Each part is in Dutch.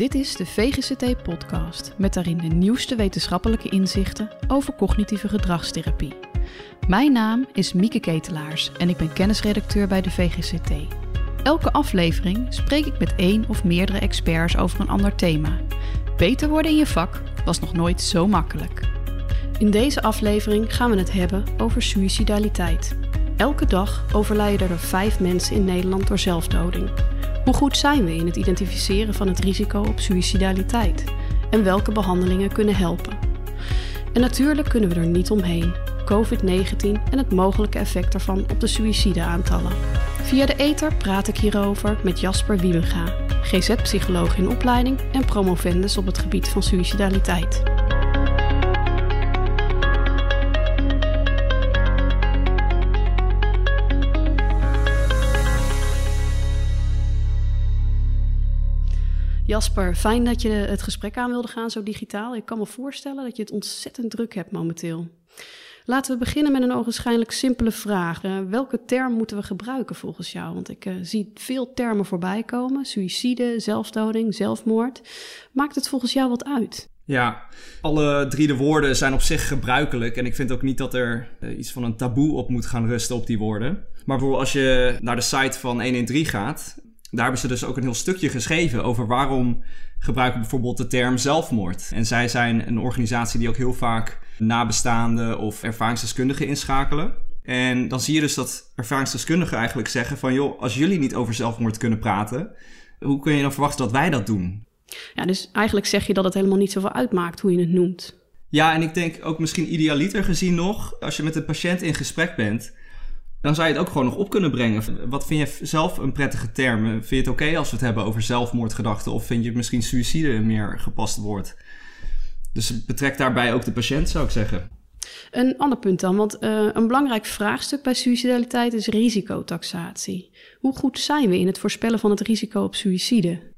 Dit is de VGCT-podcast met daarin de nieuwste wetenschappelijke inzichten over cognitieve gedragstherapie. Mijn naam is Mieke Ketelaars en ik ben kennisredacteur bij de VGCT. Elke aflevering spreek ik met één of meerdere experts over een ander thema. Beter worden in je vak was nog nooit zo makkelijk. In deze aflevering gaan we het hebben over suïcidaliteit. Elke dag overlijden er vijf mensen in Nederland door zelfdoding. Hoe goed zijn we in het identificeren van het risico op suïcidaliteit? En welke behandelingen kunnen helpen? En natuurlijk kunnen we er niet omheen. COVID-19 en het mogelijke effect daarvan op de suïcideaantallen. Via de ether praat ik hierover met Jasper Wiebenga, GZ-psycholoog in opleiding en promovendus op het gebied van suïcidaliteit. Jasper, fijn dat je het gesprek aan wilde gaan zo digitaal. Ik kan me voorstellen dat je het ontzettend druk hebt momenteel. Laten we beginnen met een ogenschijnlijk simpele vraag. Uh, welke term moeten we gebruiken volgens jou? Want ik uh, zie veel termen voorbij komen: suïcide, zelfdoding, zelfmoord. Maakt het volgens jou wat uit? Ja, alle drie de woorden zijn op zich gebruikelijk. En ik vind ook niet dat er uh, iets van een taboe op moet gaan rusten op die woorden. Maar bijvoorbeeld als je naar de site van 113 gaat, daar hebben ze dus ook een heel stukje geschreven over waarom gebruiken bijvoorbeeld de term zelfmoord. En zij zijn een organisatie die ook heel vaak nabestaanden of ervaringsdeskundigen inschakelen. En dan zie je dus dat ervaringsdeskundigen eigenlijk zeggen van joh, als jullie niet over zelfmoord kunnen praten, hoe kun je dan verwachten dat wij dat doen? Ja, dus eigenlijk zeg je dat het helemaal niet zoveel uitmaakt hoe je het noemt. Ja, en ik denk ook misschien idealiter gezien nog, als je met een patiënt in gesprek bent, dan zou je het ook gewoon nog op kunnen brengen. Wat vind je zelf een prettige term? Vind je het oké als we het hebben over zelfmoordgedachten? Of vind je misschien suïcide een meer gepast woord? Dus betrek daarbij ook de patiënt, zou ik zeggen. Een ander punt dan, want uh, een belangrijk vraagstuk bij suicidaliteit is risicotaxatie. Hoe goed zijn we in het voorspellen van het risico op suïcide?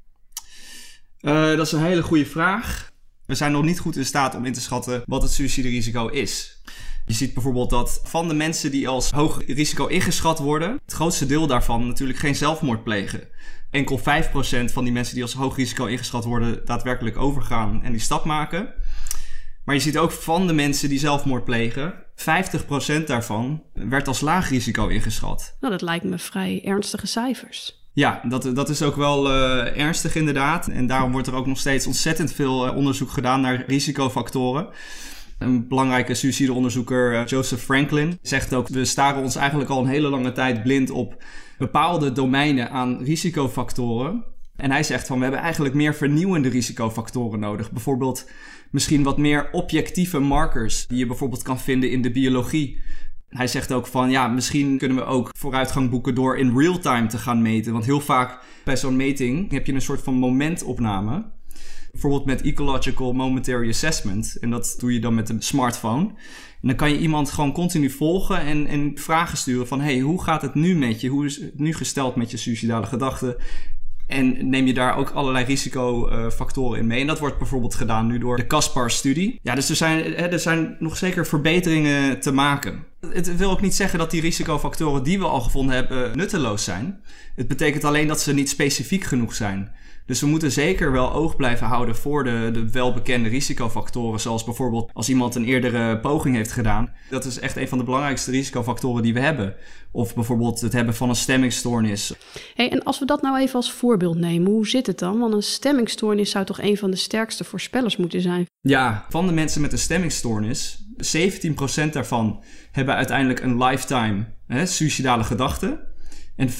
Uh, dat is een hele goede vraag. We zijn nog niet goed in staat om in te schatten wat het suïciderisico is. Je ziet bijvoorbeeld dat van de mensen die als hoog risico ingeschat worden, het grootste deel daarvan natuurlijk geen zelfmoord plegen. Enkel 5% van die mensen die als hoog risico ingeschat worden, daadwerkelijk overgaan en die stap maken. Maar je ziet ook van de mensen die zelfmoord plegen, 50% daarvan werd als laag risico ingeschat. Nou, dat lijkt me vrij ernstige cijfers. Ja, dat, dat is ook wel uh, ernstig inderdaad. En daarom wordt er ook nog steeds ontzettend veel uh, onderzoek gedaan naar risicofactoren. Een belangrijke suicideonderzoeker, uh, Joseph Franklin, zegt ook: We staren ons eigenlijk al een hele lange tijd blind op bepaalde domeinen aan risicofactoren. En hij zegt van we hebben eigenlijk meer vernieuwende risicofactoren nodig. Bijvoorbeeld misschien wat meer objectieve markers die je bijvoorbeeld kan vinden in de biologie. Hij zegt ook van ja, misschien kunnen we ook vooruitgang boeken door in real time te gaan meten. Want heel vaak bij zo'n meting heb je een soort van momentopname. Bijvoorbeeld met Ecological Momentary Assessment. En dat doe je dan met een smartphone. En dan kan je iemand gewoon continu volgen en, en vragen sturen van... hey, hoe gaat het nu met je? Hoe is het nu gesteld met je suicidale gedachten? En neem je daar ook allerlei risicofactoren in mee. En dat wordt bijvoorbeeld gedaan nu door de Caspar-studie. Ja, dus er zijn, er zijn nog zeker verbeteringen te maken. Het wil ook niet zeggen dat die risicofactoren die we al gevonden hebben nutteloos zijn. Het betekent alleen dat ze niet specifiek genoeg zijn. Dus we moeten zeker wel oog blijven houden voor de, de welbekende risicofactoren. Zoals bijvoorbeeld als iemand een eerdere poging heeft gedaan. Dat is echt een van de belangrijkste risicofactoren die we hebben. Of bijvoorbeeld het hebben van een stemmingstoornis. Hey, en als we dat nou even als voorbeeld nemen, hoe zit het dan? Want een stemmingstoornis zou toch een van de sterkste voorspellers moeten zijn? Ja, van de mensen met een stemmingstoornis, 17% daarvan hebben uiteindelijk een lifetime hè, suicidale gedachten. En 5%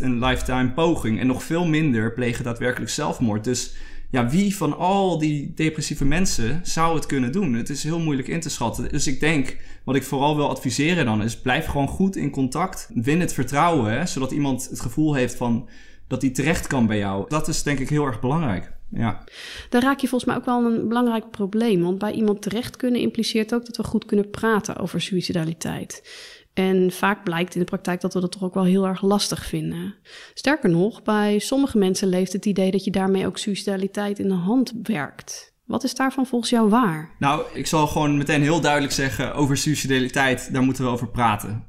een lifetime poging. En nog veel minder plegen daadwerkelijk zelfmoord. Dus ja, wie van al die depressieve mensen zou het kunnen doen? Het is heel moeilijk in te schatten. Dus ik denk, wat ik vooral wil adviseren dan is, blijf gewoon goed in contact. Win het vertrouwen, hè, zodat iemand het gevoel heeft van dat hij terecht kan bij jou. Dat is denk ik heel erg belangrijk. Ja. Daar raak je volgens mij ook wel een belangrijk probleem. Want bij iemand terecht kunnen impliceert ook dat we goed kunnen praten over suicidaliteit. En vaak blijkt in de praktijk dat we dat toch ook wel heel erg lastig vinden. Sterker nog, bij sommige mensen leeft het idee dat je daarmee ook suicidaliteit in de hand werkt. Wat is daarvan volgens jou waar? Nou, ik zal gewoon meteen heel duidelijk zeggen: over suicidaliteit, daar moeten we over praten.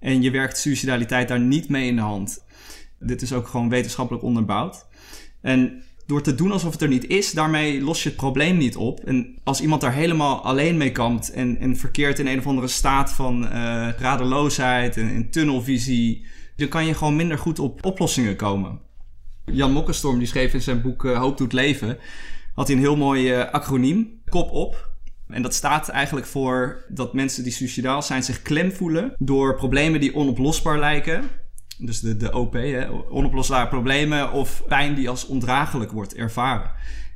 En je werkt suicidaliteit daar niet mee in de hand. Dit is ook gewoon wetenschappelijk onderbouwd. En door te doen alsof het er niet is, daarmee los je het probleem niet op. En als iemand daar helemaal alleen mee kampt en, en verkeert in een of andere staat van uh, radeloosheid en, tunnelvisie, dan kan je gewoon minder goed op oplossingen komen. Jan Mokkenstorm die schreef in zijn boek uh, Hoop doet leven, had hij een heel mooi uh, acroniem, kop op. En dat staat eigenlijk voor dat mensen die suicidaal zijn zich klem voelen door problemen die onoplosbaar lijken. Dus de, de OP, hè, onoplosbare problemen of pijn die als ondraaglijk wordt ervaren.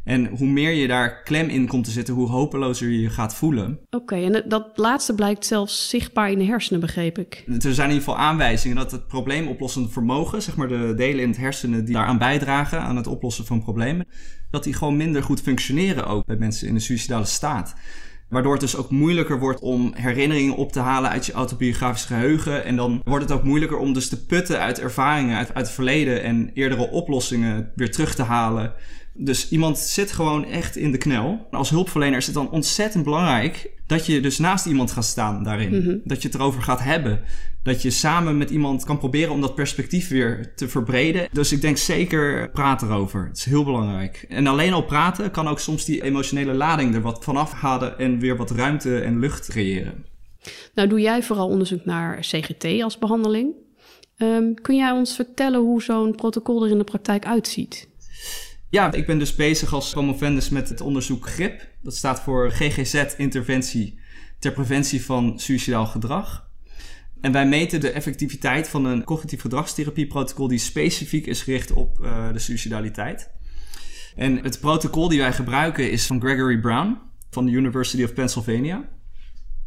En hoe meer je daar klem in komt te zitten, hoe hopelozer je je gaat voelen. Oké, en dat laatste blijkt zelfs zichtbaar in de hersenen, begreep ik. Er zijn in ieder geval aanwijzingen dat het probleemoplossende vermogen, zeg maar de delen in het hersenen die daaraan bijdragen, aan het oplossen van problemen, dat die gewoon minder goed functioneren ook bij mensen in een suicidale staat. Waardoor het dus ook moeilijker wordt om herinneringen op te halen uit je autobiografisch geheugen. En dan wordt het ook moeilijker om dus te putten uit ervaringen uit, uit het verleden en eerdere oplossingen weer terug te halen. Dus iemand zit gewoon echt in de knel. Als hulpverlener is het dan ontzettend belangrijk dat je dus naast iemand gaat staan daarin. Mhm. Dat je het erover gaat hebben. Dat je samen met iemand kan proberen om dat perspectief weer te verbreden. Dus ik denk zeker praat erover. Het is heel belangrijk. En alleen al praten kan ook soms die emotionele lading er wat vanaf halen en weer wat ruimte en lucht creëren. Nou doe jij vooral onderzoek naar CGT als behandeling. Um, kun jij ons vertellen hoe zo'n protocol er in de praktijk uitziet? Ja, ik ben dus bezig als promovendus met het onderzoek GRIP. Dat staat voor GGZ-interventie ter preventie van suicidaal gedrag. En wij meten de effectiviteit van een cognitief gedragstherapieprotocol die specifiek is gericht op uh, de suicidaliteit. En het protocol die wij gebruiken is van Gregory Brown van de University of Pennsylvania.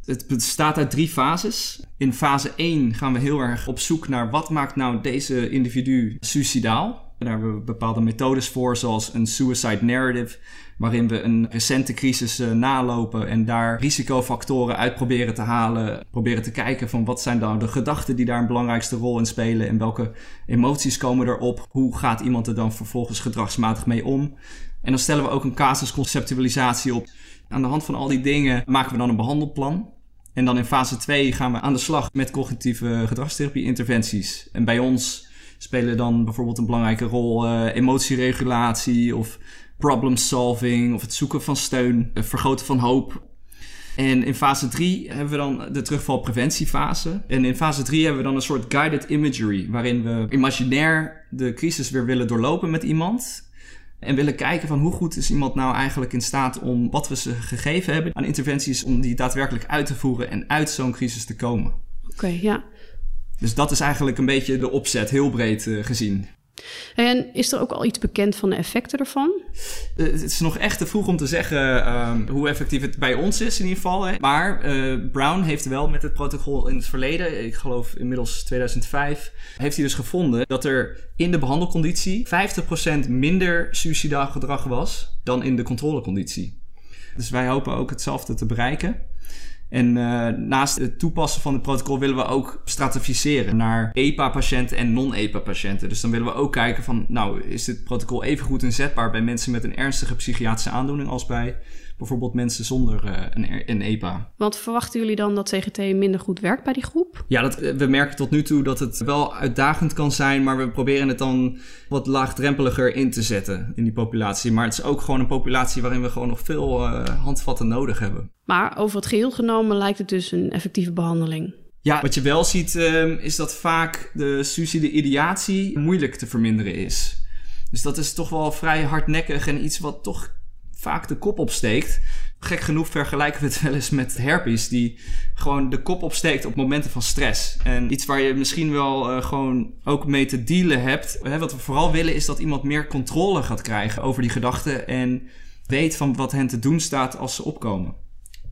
Het bestaat uit drie fases. In fase 1 gaan we heel erg op zoek naar wat maakt nou deze individu suicidaal. Daar hebben we bepaalde methodes voor, zoals een suicide narrative, waarin we een recente crisis uh, nalopen en daar risicofactoren uit proberen te halen. Proberen te kijken van wat zijn dan de gedachten die daar een belangrijkste rol in spelen en welke emoties komen erop. Hoe gaat iemand er dan vervolgens gedragsmatig mee om? En dan stellen we ook een casusconceptualisatie op. Aan de hand van al die dingen maken we dan een behandelplan. En dan in fase 2 gaan we aan de slag met cognitieve gedragstherapie-interventies. En bij ons spelen dan bijvoorbeeld een belangrijke rol uh, emotieregulatie of problem solving of het zoeken van steun, het vergroten van hoop. En in fase 3 hebben we dan de terugvalpreventiefase. En in fase 3 hebben we dan een soort guided imagery, waarin we imaginair de crisis weer willen doorlopen met iemand. En willen kijken van hoe goed is iemand nou eigenlijk in staat om wat we ze gegeven hebben aan interventies, om die daadwerkelijk uit te voeren en uit zo'n crisis te komen. Oké, ja. Dus dat is eigenlijk een beetje de opzet, heel breed uh, gezien. En is er ook al iets bekend van de effecten ervan? Uh, het is nog echt te vroeg om te zeggen uh, hoe effectief het bij ons is in ieder geval. Hè. Maar Brown heeft wel met het protocol in het verleden, ik geloof inmiddels 2005, heeft hij dus gevonden dat er in de behandelconditie 50% minder suicidaal gedrag was dan in de controleconditie. Dus wij hopen ook hetzelfde te bereiken. En uh, naast het toepassen van het protocol willen we ook stratificeren naar EPA-patiënten en non-EPA-patiënten. Dus dan willen we ook kijken van, nou, is dit protocol even goed inzetbaar bij mensen met een ernstige psychiatrische aandoening als bij bijvoorbeeld mensen zonder uh, een, een, EPA. Want verwachten jullie dan dat CGT minder goed werkt bij die groep? Ja, dat, we merken tot nu toe dat het wel uitdagend kan zijn, maar we proberen het dan wat laagdrempeliger in te zetten in die populatie. Maar het is ook gewoon een populatie waarin we gewoon nog veel uh, handvatten nodig hebben. Maar over het geheel genomen lijkt het dus een effectieve behandeling. Ja, wat je wel ziet um, is dat vaak de suïcide-ideatie moeilijk te verminderen is. Dus dat is toch wel vrij hardnekkig en iets wat toch vaak de kop opsteekt. Gek genoeg vergelijken we het wel eens met herpes, die gewoon de kop opsteekt op momenten van stress. En iets waar je misschien wel uh, gewoon ook mee te dealen hebt. Hè, wat we vooral willen is dat iemand meer controle gaat krijgen over die gedachten en weet van wat hen te doen staat als ze opkomen.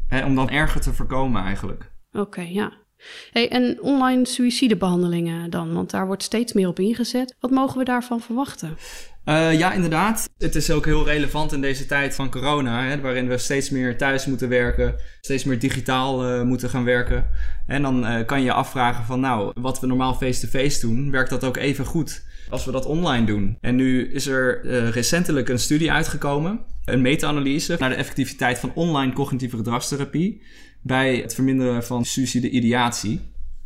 Hè, om dan erger te voorkomen eigenlijk. Oké, ja. Hey, en online suïcidebehandelingen dan? Want daar wordt steeds meer op ingezet. Wat mogen we daarvan verwachten? Uh, ja, inderdaad. Het is ook heel relevant in deze tijd van corona, hè, waarin we steeds meer thuis moeten werken, steeds meer digitaal uh, moeten gaan werken. En dan uh, kan je afvragen van, nou, wat we normaal face-to-face -face doen, werkt dat ook even goed als we dat online doen? En nu is er recentelijk een studie uitgekomen, een meta-analyse naar de effectiviteit van online cognitieve gedragstherapie bij het verminderen van suicide-ideatie.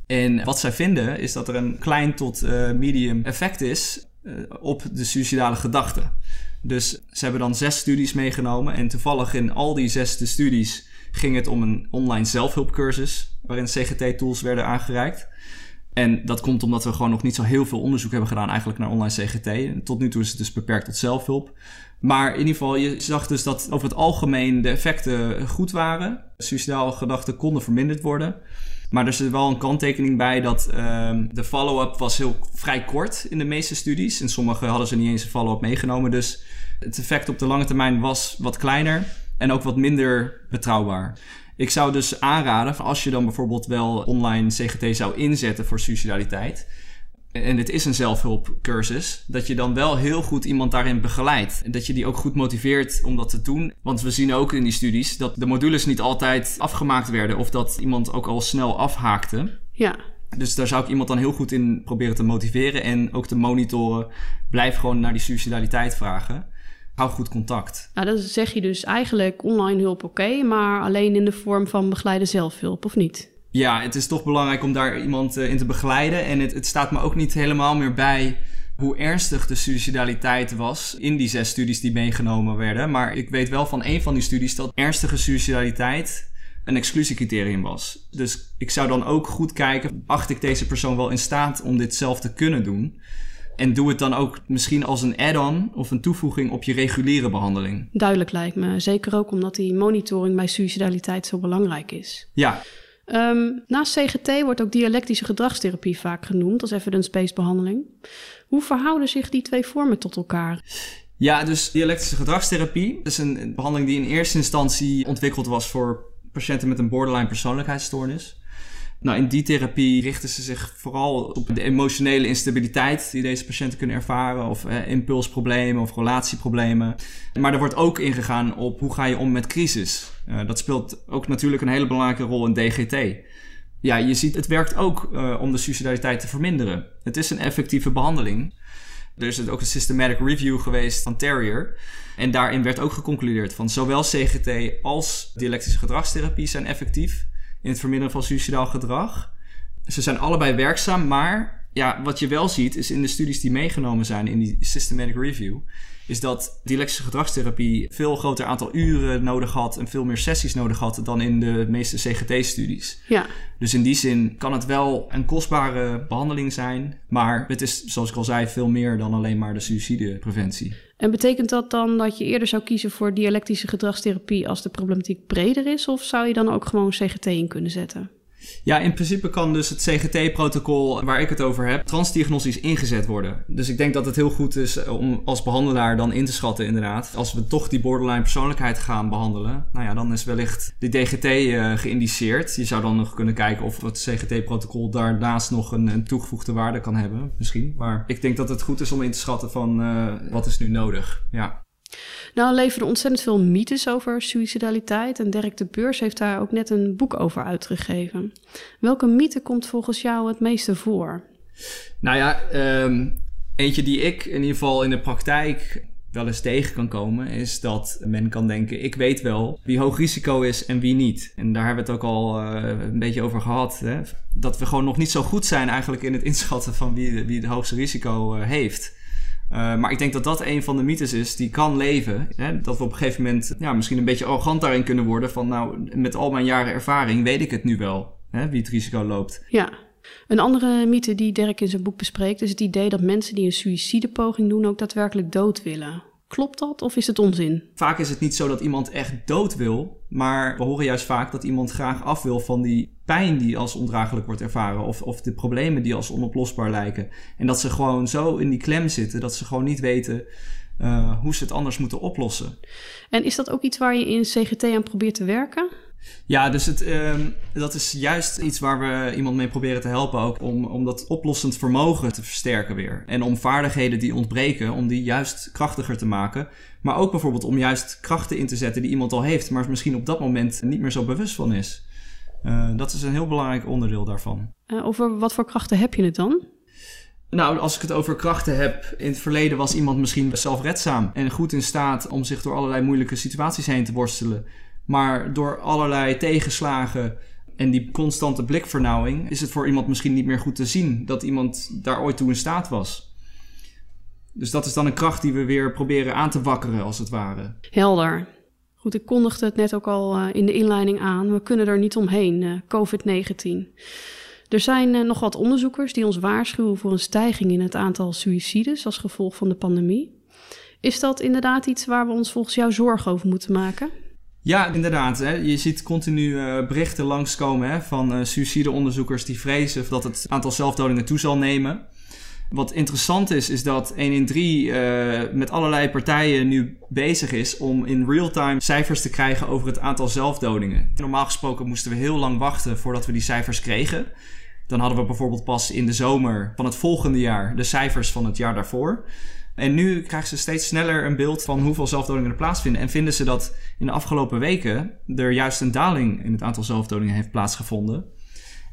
En wat zij vinden is dat er een klein tot medium effect is uh, op de suicidale gedachten. Dus ze hebben dan zes studies meegenomen. En toevallig in al die zesde studies ging het om een online zelfhulpcursus. Waarin CGT-tools werden aangereikt. En dat komt omdat we gewoon nog niet zo heel veel onderzoek hebben gedaan eigenlijk naar online CGT. Tot nu toe is het dus beperkt tot zelfhulp. Maar in ieder geval, je zag dus dat over het algemeen de effecten goed waren. Suicidale gedachten konden verminderd worden. Maar er zit wel een kanttekening bij dat um, de follow-up was heel vrij kort in de meeste studies. In sommige hadden ze niet eens een follow-up meegenomen. Dus het effect op de lange termijn was wat kleiner en ook wat minder betrouwbaar. Ik zou dus aanraden, als je dan bijvoorbeeld wel online CGT zou inzetten voor suicidaliteit, en het is een zelfhulpcursus, dat je dan wel heel goed iemand daarin begeleidt. En dat je die ook goed motiveert om dat te doen. Want we zien ook in die studies dat de modules niet altijd afgemaakt werden of dat iemand ook al snel afhaakte. Ja. Dus daar zou ik iemand dan heel goed in proberen te motiveren en ook te monitoren. Blijf gewoon naar die suicidaliteit vragen. Hou goed contact. Nou, dan zeg je dus eigenlijk online hulp oké, maar alleen in de vorm van begeleide zelfhulp, of niet? Ja, het is toch belangrijk om daar iemand eh, in te begeleiden. En het, het staat me ook niet helemaal meer bij hoe ernstig de suicidaliteit was in die zes studies die meegenomen werden. Maar ik weet wel van een van die studies dat ernstige suicidaliteit een exclusiecriterium was. Dus ik zou dan ook goed kijken, acht ik deze persoon wel in staat om dit zelf te kunnen doen? En doe het dan ook misschien als een add-on of een toevoeging op je reguliere behandeling. Duidelijk lijkt me. Zeker ook omdat die monitoring bij suicidaliteit zo belangrijk is. Ja. Um, naast CGT wordt ook dialectische gedragstherapie vaak genoemd als evidence-based behandeling. Hoe verhouden zich die twee vormen tot elkaar? Ja, dus dialectische gedragstherapie is een behandeling die in eerste instantie ontwikkeld was voor patiënten met een borderline persoonlijkheidsstoornis. Nou, in die therapie richten ze zich vooral op de emotionele instabiliteit die deze patiënten kunnen ervaren, of eh, impulsproblemen of relatieproblemen. Maar er wordt ook ingegaan op hoe ga je om met crisis. Uh, dat speelt ook natuurlijk een hele belangrijke rol in DGT. Ja, je ziet, het werkt ook uh, om de suicidaliteit te verminderen. Het is een effectieve behandeling. Er is ook een systematic review geweest van Terrier. En daarin werd ook geconcludeerd van zowel CGT als dialectische gedragstherapie zijn effectief in het verminderen van suicidaal gedrag. Ze zijn allebei werkzaam, maar ja, wat je wel ziet is in de studies die meegenomen zijn in die systematic review, is dat dialectische gedragstherapie veel groter aantal uren nodig had en veel meer sessies nodig had dan in de meeste CGT-studies. Ja. Dus in die zin kan het wel een kostbare behandeling zijn, maar het is, zoals ik al zei, veel meer dan alleen maar de suïcidepreventie. En betekent dat dan dat je eerder zou kiezen voor dialectische gedragstherapie als de problematiek breder is, of zou je dan ook gewoon CGT in kunnen zetten? Ja, in principe kan dus het CGT-protocol waar ik het over heb, transdiagnostisch ingezet worden. Dus ik denk dat het heel goed is om als behandelaar dan in te schatten, inderdaad. Als we toch die borderline persoonlijkheid gaan behandelen, nou ja, dan is wellicht die DGT eh, geïndiceerd. Je zou dan nog kunnen kijken of het CGT-protocol daarnaast nog een, een, toegevoegde waarde kan hebben, misschien. Maar ik denk dat het goed is om in te schatten van uh, wat is nu nodig. Ja. Nou leveren ontzettend veel mythes over suicidaliteit en Dirk de Beurs heeft daar ook net een boek over uitgegeven. Welke mythe komt volgens jou het meeste voor? Nou ja, um, eentje die ik in ieder geval in de praktijk wel eens tegen kan komen, is dat men kan denken: ik weet wel wie hoog risico is en wie niet. En daar hebben we het ook al uh, een beetje over gehad. Hè? Dat we gewoon nog niet zo goed zijn eigenlijk in het inschatten van wie, wie het hoogste risico uh, heeft. Uh, maar ik denk dat dat een van de mythes is die kan leven. Hè? Dat we op een gegeven moment ja, misschien een beetje arrogant daarin kunnen worden. Van nou, met al mijn jaren ervaring weet ik het nu wel. Hè, wie het risico loopt. Ja. Een andere mythe die Dirk in zijn boek bespreekt is het idee dat mensen die een suïcidepoging doen ook daadwerkelijk dood willen. Klopt dat of is het onzin? Vaak is het niet zo dat iemand echt dood wil, maar we horen juist vaak dat iemand graag af wil van die pijn die als ondraaglijk wordt ervaren of, of de problemen die als onoplosbaar lijken. En dat ze gewoon zo in die klem zitten dat ze gewoon niet weten uh, hoe ze het anders moeten oplossen. En is dat ook iets waar je in CGT aan probeert te werken? Ja, dus het, um, dat is juist iets waar we iemand mee proberen te helpen ook. Om, om dat oplossend vermogen te versterken weer. En om vaardigheden die ontbreken, om die juist krachtiger te maken. Maar ook bijvoorbeeld om juist krachten in te zetten die iemand al heeft, maar misschien op dat moment niet meer zo bewust van is. Uh, dat is een heel belangrijk onderdeel daarvan. Uh, over wat voor krachten heb je het dan? Nou, als ik het over krachten heb, in het verleden was iemand misschien zelfredzaam en goed in staat om zich door allerlei moeilijke situaties heen te worstelen. Maar door allerlei tegenslagen en die constante blikvernauwing is het voor iemand misschien niet meer goed te zien dat iemand daar ooit toe in staat was. Dus dat is dan een kracht die we weer proberen aan te wakkeren, als het ware. Helder. Goed, ik kondigde het net ook al uh, in de inleiding aan. We kunnen er niet omheen, uh, COVID-19. Er zijn uh, nog wat onderzoekers die ons waarschuwen voor een stijging in het aantal suïcides als gevolg van de pandemie. Is dat inderdaad iets waar we ons volgens jou zorgen over moeten maken? Ja, inderdaad. Hè. Je ziet continu uh, berichten langskomen hè, van uh, suïcideonderzoekers die vrezen dat het aantal zelfdodingen toe zal nemen. Wat interessant is, is dat 1 in 3 uh, met allerlei partijen nu bezig is om in real-time cijfers te krijgen over het aantal zelfdodingen. Normaal gesproken moesten we heel lang wachten voordat we die cijfers kregen. Dan hadden we bijvoorbeeld pas in de zomer van het volgende jaar de cijfers van het jaar daarvoor. En nu krijgen ze steeds sneller een beeld van hoeveel zelfdodingen er plaatsvinden. En vinden ze dat in de afgelopen weken er juist een daling in het aantal zelfdodingen heeft plaatsgevonden.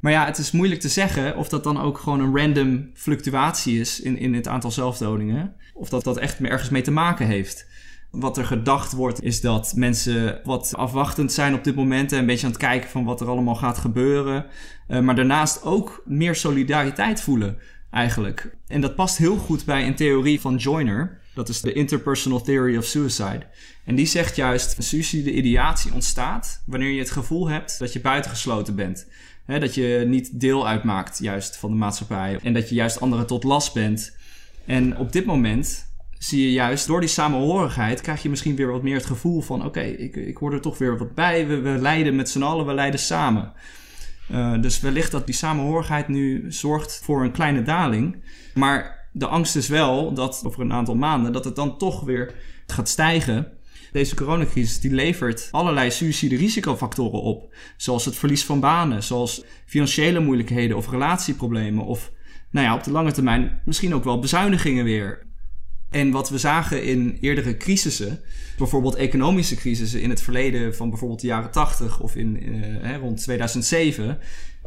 Maar ja, het is moeilijk te zeggen of dat dan ook gewoon een random fluctuatie is in, in het aantal zelfdodingen. Of dat dat echt ergens mee te maken heeft. Wat er gedacht wordt is dat mensen wat afwachtend zijn op dit moment en een beetje aan het kijken van wat er allemaal gaat gebeuren. Uh, maar daarnaast ook meer solidariteit voelen eigenlijk. En dat past heel goed bij een theorie van Joyner. Dat is de Interpersonal Theory of Suicide. En die zegt juist, suicide ideatie ontstaat wanneer je het gevoel hebt dat je buitengesloten bent. Dat je niet deel uitmaakt juist van de maatschappij. En dat je juist anderen tot last bent. En op dit moment zie je juist door die samenhorigheid krijg je misschien weer wat meer het gevoel van oké, ik, ik hoor er toch weer wat bij. We, we leiden met z'n allen, we leiden samen. Uh, dus wellicht dat die samenhorigheid nu zorgt voor een kleine daling. Maar de angst is wel dat over een aantal maanden dat het dan toch weer gaat stijgen. Deze coronacrisis die levert allerlei suïcide risicofactoren op. Zoals het verlies van banen, zoals financiële moeilijkheden of relatieproblemen. Of nou ja, op de lange termijn misschien ook wel bezuinigingen weer. En wat we zagen in eerdere crisissen, bijvoorbeeld economische crisissen in het verleden van bijvoorbeeld de jaren 80 of in, uh, rond 2007.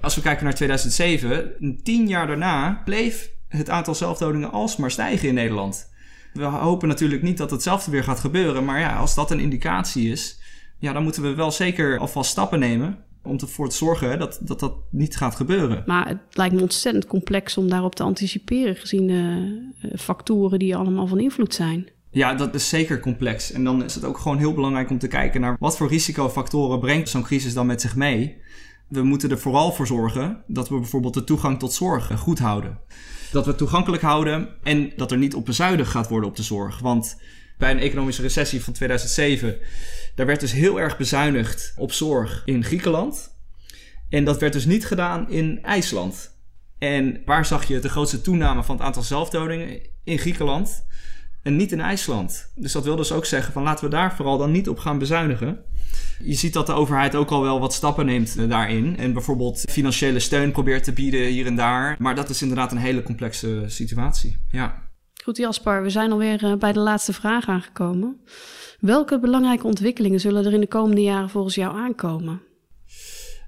Als we kijken naar 2007, tien jaar daarna bleef het aantal zelfdodingen alsmaar stijgen in Nederland. We hopen natuurlijk niet dat hetzelfde weer gaat gebeuren, maar ja, als dat een indicatie is, ja, dan moeten we wel zeker alvast stappen nemen om ervoor te zorgen dat, dat dat niet gaat gebeuren. Maar het lijkt me ontzettend complex om daarop te anticiperen, gezien de factoren die allemaal van invloed zijn. Ja, dat is zeker complex. En dan is het ook gewoon heel belangrijk om te kijken naar wat voor risicofactoren brengt zo'n crisis dan met zich mee. We moeten er vooral voor zorgen dat we bijvoorbeeld de toegang tot zorg goed houden. Dat we het toegankelijk houden en dat er niet op bezuinigd gaat worden op de zorg. Want bij een economische recessie van 2007. Daar werd dus heel erg bezuinigd op zorg in Griekenland. En dat werd dus niet gedaan in IJsland. En waar zag je de grootste toename van het aantal zelfdodingen? In Griekenland en niet in IJsland. Dus dat wil dus ook zeggen van laten we daar vooral dan niet op gaan bezuinigen. Je ziet dat de overheid ook al wel wat stappen neemt eh, daarin. En bijvoorbeeld financiële steun probeert te bieden hier en daar. Maar dat is inderdaad een hele complexe situatie. Ja. Goed, Jasper, we zijn alweer uh, bij de laatste vraag aangekomen. Welke belangrijke ontwikkelingen zullen er in de komende jaren volgens jou aankomen?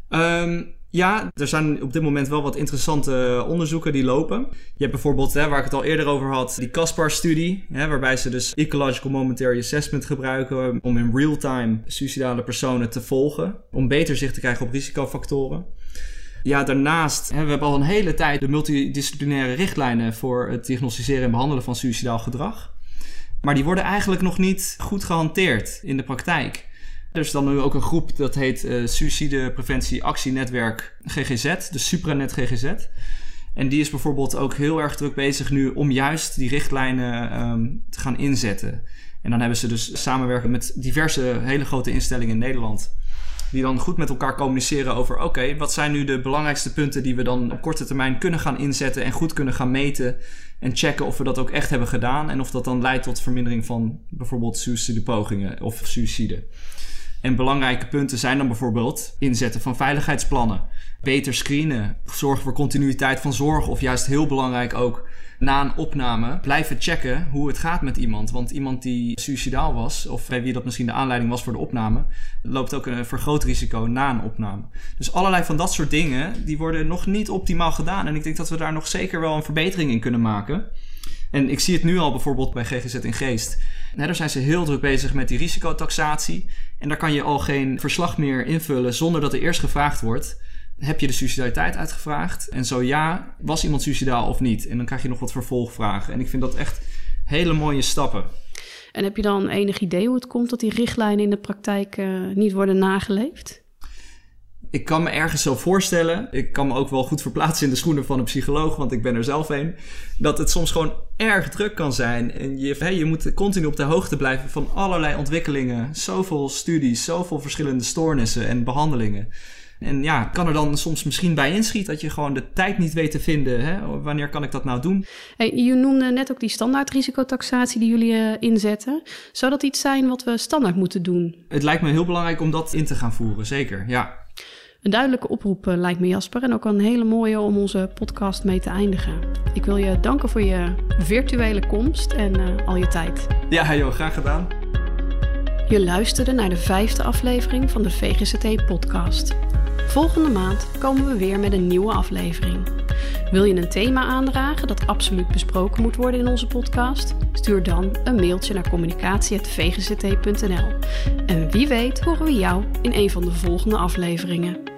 Um, ja, er zijn op dit moment wel wat interessante onderzoeken die lopen. Je hebt bijvoorbeeld, hè, waar ik het al eerder over had, die CASPAR-studie, waarbij ze dus Ecological Momentary Assessment gebruiken om in real-time suicidale personen te volgen, om beter zicht te krijgen op risicofactoren. Ja, daarnaast hebben we hebben al een hele tijd de multidisciplinaire richtlijnen voor het diagnosticeren en behandelen van suicidaal gedrag. Maar die worden eigenlijk nog niet goed gehanteerd in de praktijk. Er is dan nu ook een groep dat heet uh, Suicide Preventie Actienetwerk GGZ, de Supranet GGZ. En die is bijvoorbeeld ook heel erg druk bezig nu om juist die richtlijnen um, te gaan inzetten. En dan hebben ze dus samenwerken met diverse hele grote instellingen in Nederland. Die dan goed met elkaar communiceren over: oké, wat zijn nu de belangrijkste punten die we dan op korte termijn kunnen gaan inzetten en goed kunnen gaan meten. En checken of we dat ook echt hebben gedaan. En of dat dan leidt tot vermindering van bijvoorbeeld suicidepogingen of suicide. En belangrijke punten zijn dan bijvoorbeeld inzetten van veiligheidsplannen, beter screenen, zorgen voor continuïteit van zorg of juist heel belangrijk ook na een opname blijven checken hoe het gaat met iemand. Want iemand die suicidaal was, of wie dat misschien de aanleiding was voor de opname, loopt ook een vergroot risico na een opname. Dus allerlei van dat soort dingen, die worden nog niet optimaal gedaan. En ik denk dat we daar nog zeker wel een verbetering in kunnen maken. En ik zie het nu al bijvoorbeeld bij GGZ in Geest. daar zijn ze heel druk bezig met die risicotaxatie. En daar kan je al geen verslag meer invullen zonder dat er eerst gevraagd wordt: heb je de suicidaliteit uitgevraagd? En zo ja, was iemand suicidaal of niet? En dan krijg je nog wat vervolgvragen. En ik vind dat echt hele mooie stappen. En heb je dan enig idee hoe het komt dat die richtlijnen in de praktijk uh, niet worden nageleefd? Ik kan me ergens zo voorstellen, ik kan me ook wel goed verplaatsen in de schoenen van een psycholoog, want ik ben er zelf een, dat het soms gewoon erg druk kan zijn. En je, hey, je moet continu op de hoogte blijven van allerlei ontwikkelingen, zoveel studies, zoveel verschillende stoornissen en behandelingen. En ja, kan er dan soms misschien bij inschieten dat je gewoon de tijd niet weet te vinden. Hè? Wanneer kan ik dat nou doen? Hey, je noemde net ook die standaard risicotaxatie die jullie uh, inzetten. Zou dat iets zijn wat we standaard moeten doen? Het lijkt me heel belangrijk om dat in te gaan voeren, zeker, ja. Een duidelijke oproep uh, lijkt me Jasper en ook een hele mooie om onze podcast mee te eindigen. Ik wil je danken voor je virtuele komst en uh, al je tijd. Ja, joh, graag gedaan. Je luisterde naar de vijfde aflevering van de VGCT-podcast. Volgende maand komen we weer met een nieuwe aflevering. Wil je een thema aandragen dat absoluut besproken moet worden in onze podcast? Stuur dan een mailtje naar communicatie.vgct.nl. En wie weet horen we jou in een van de volgende afleveringen.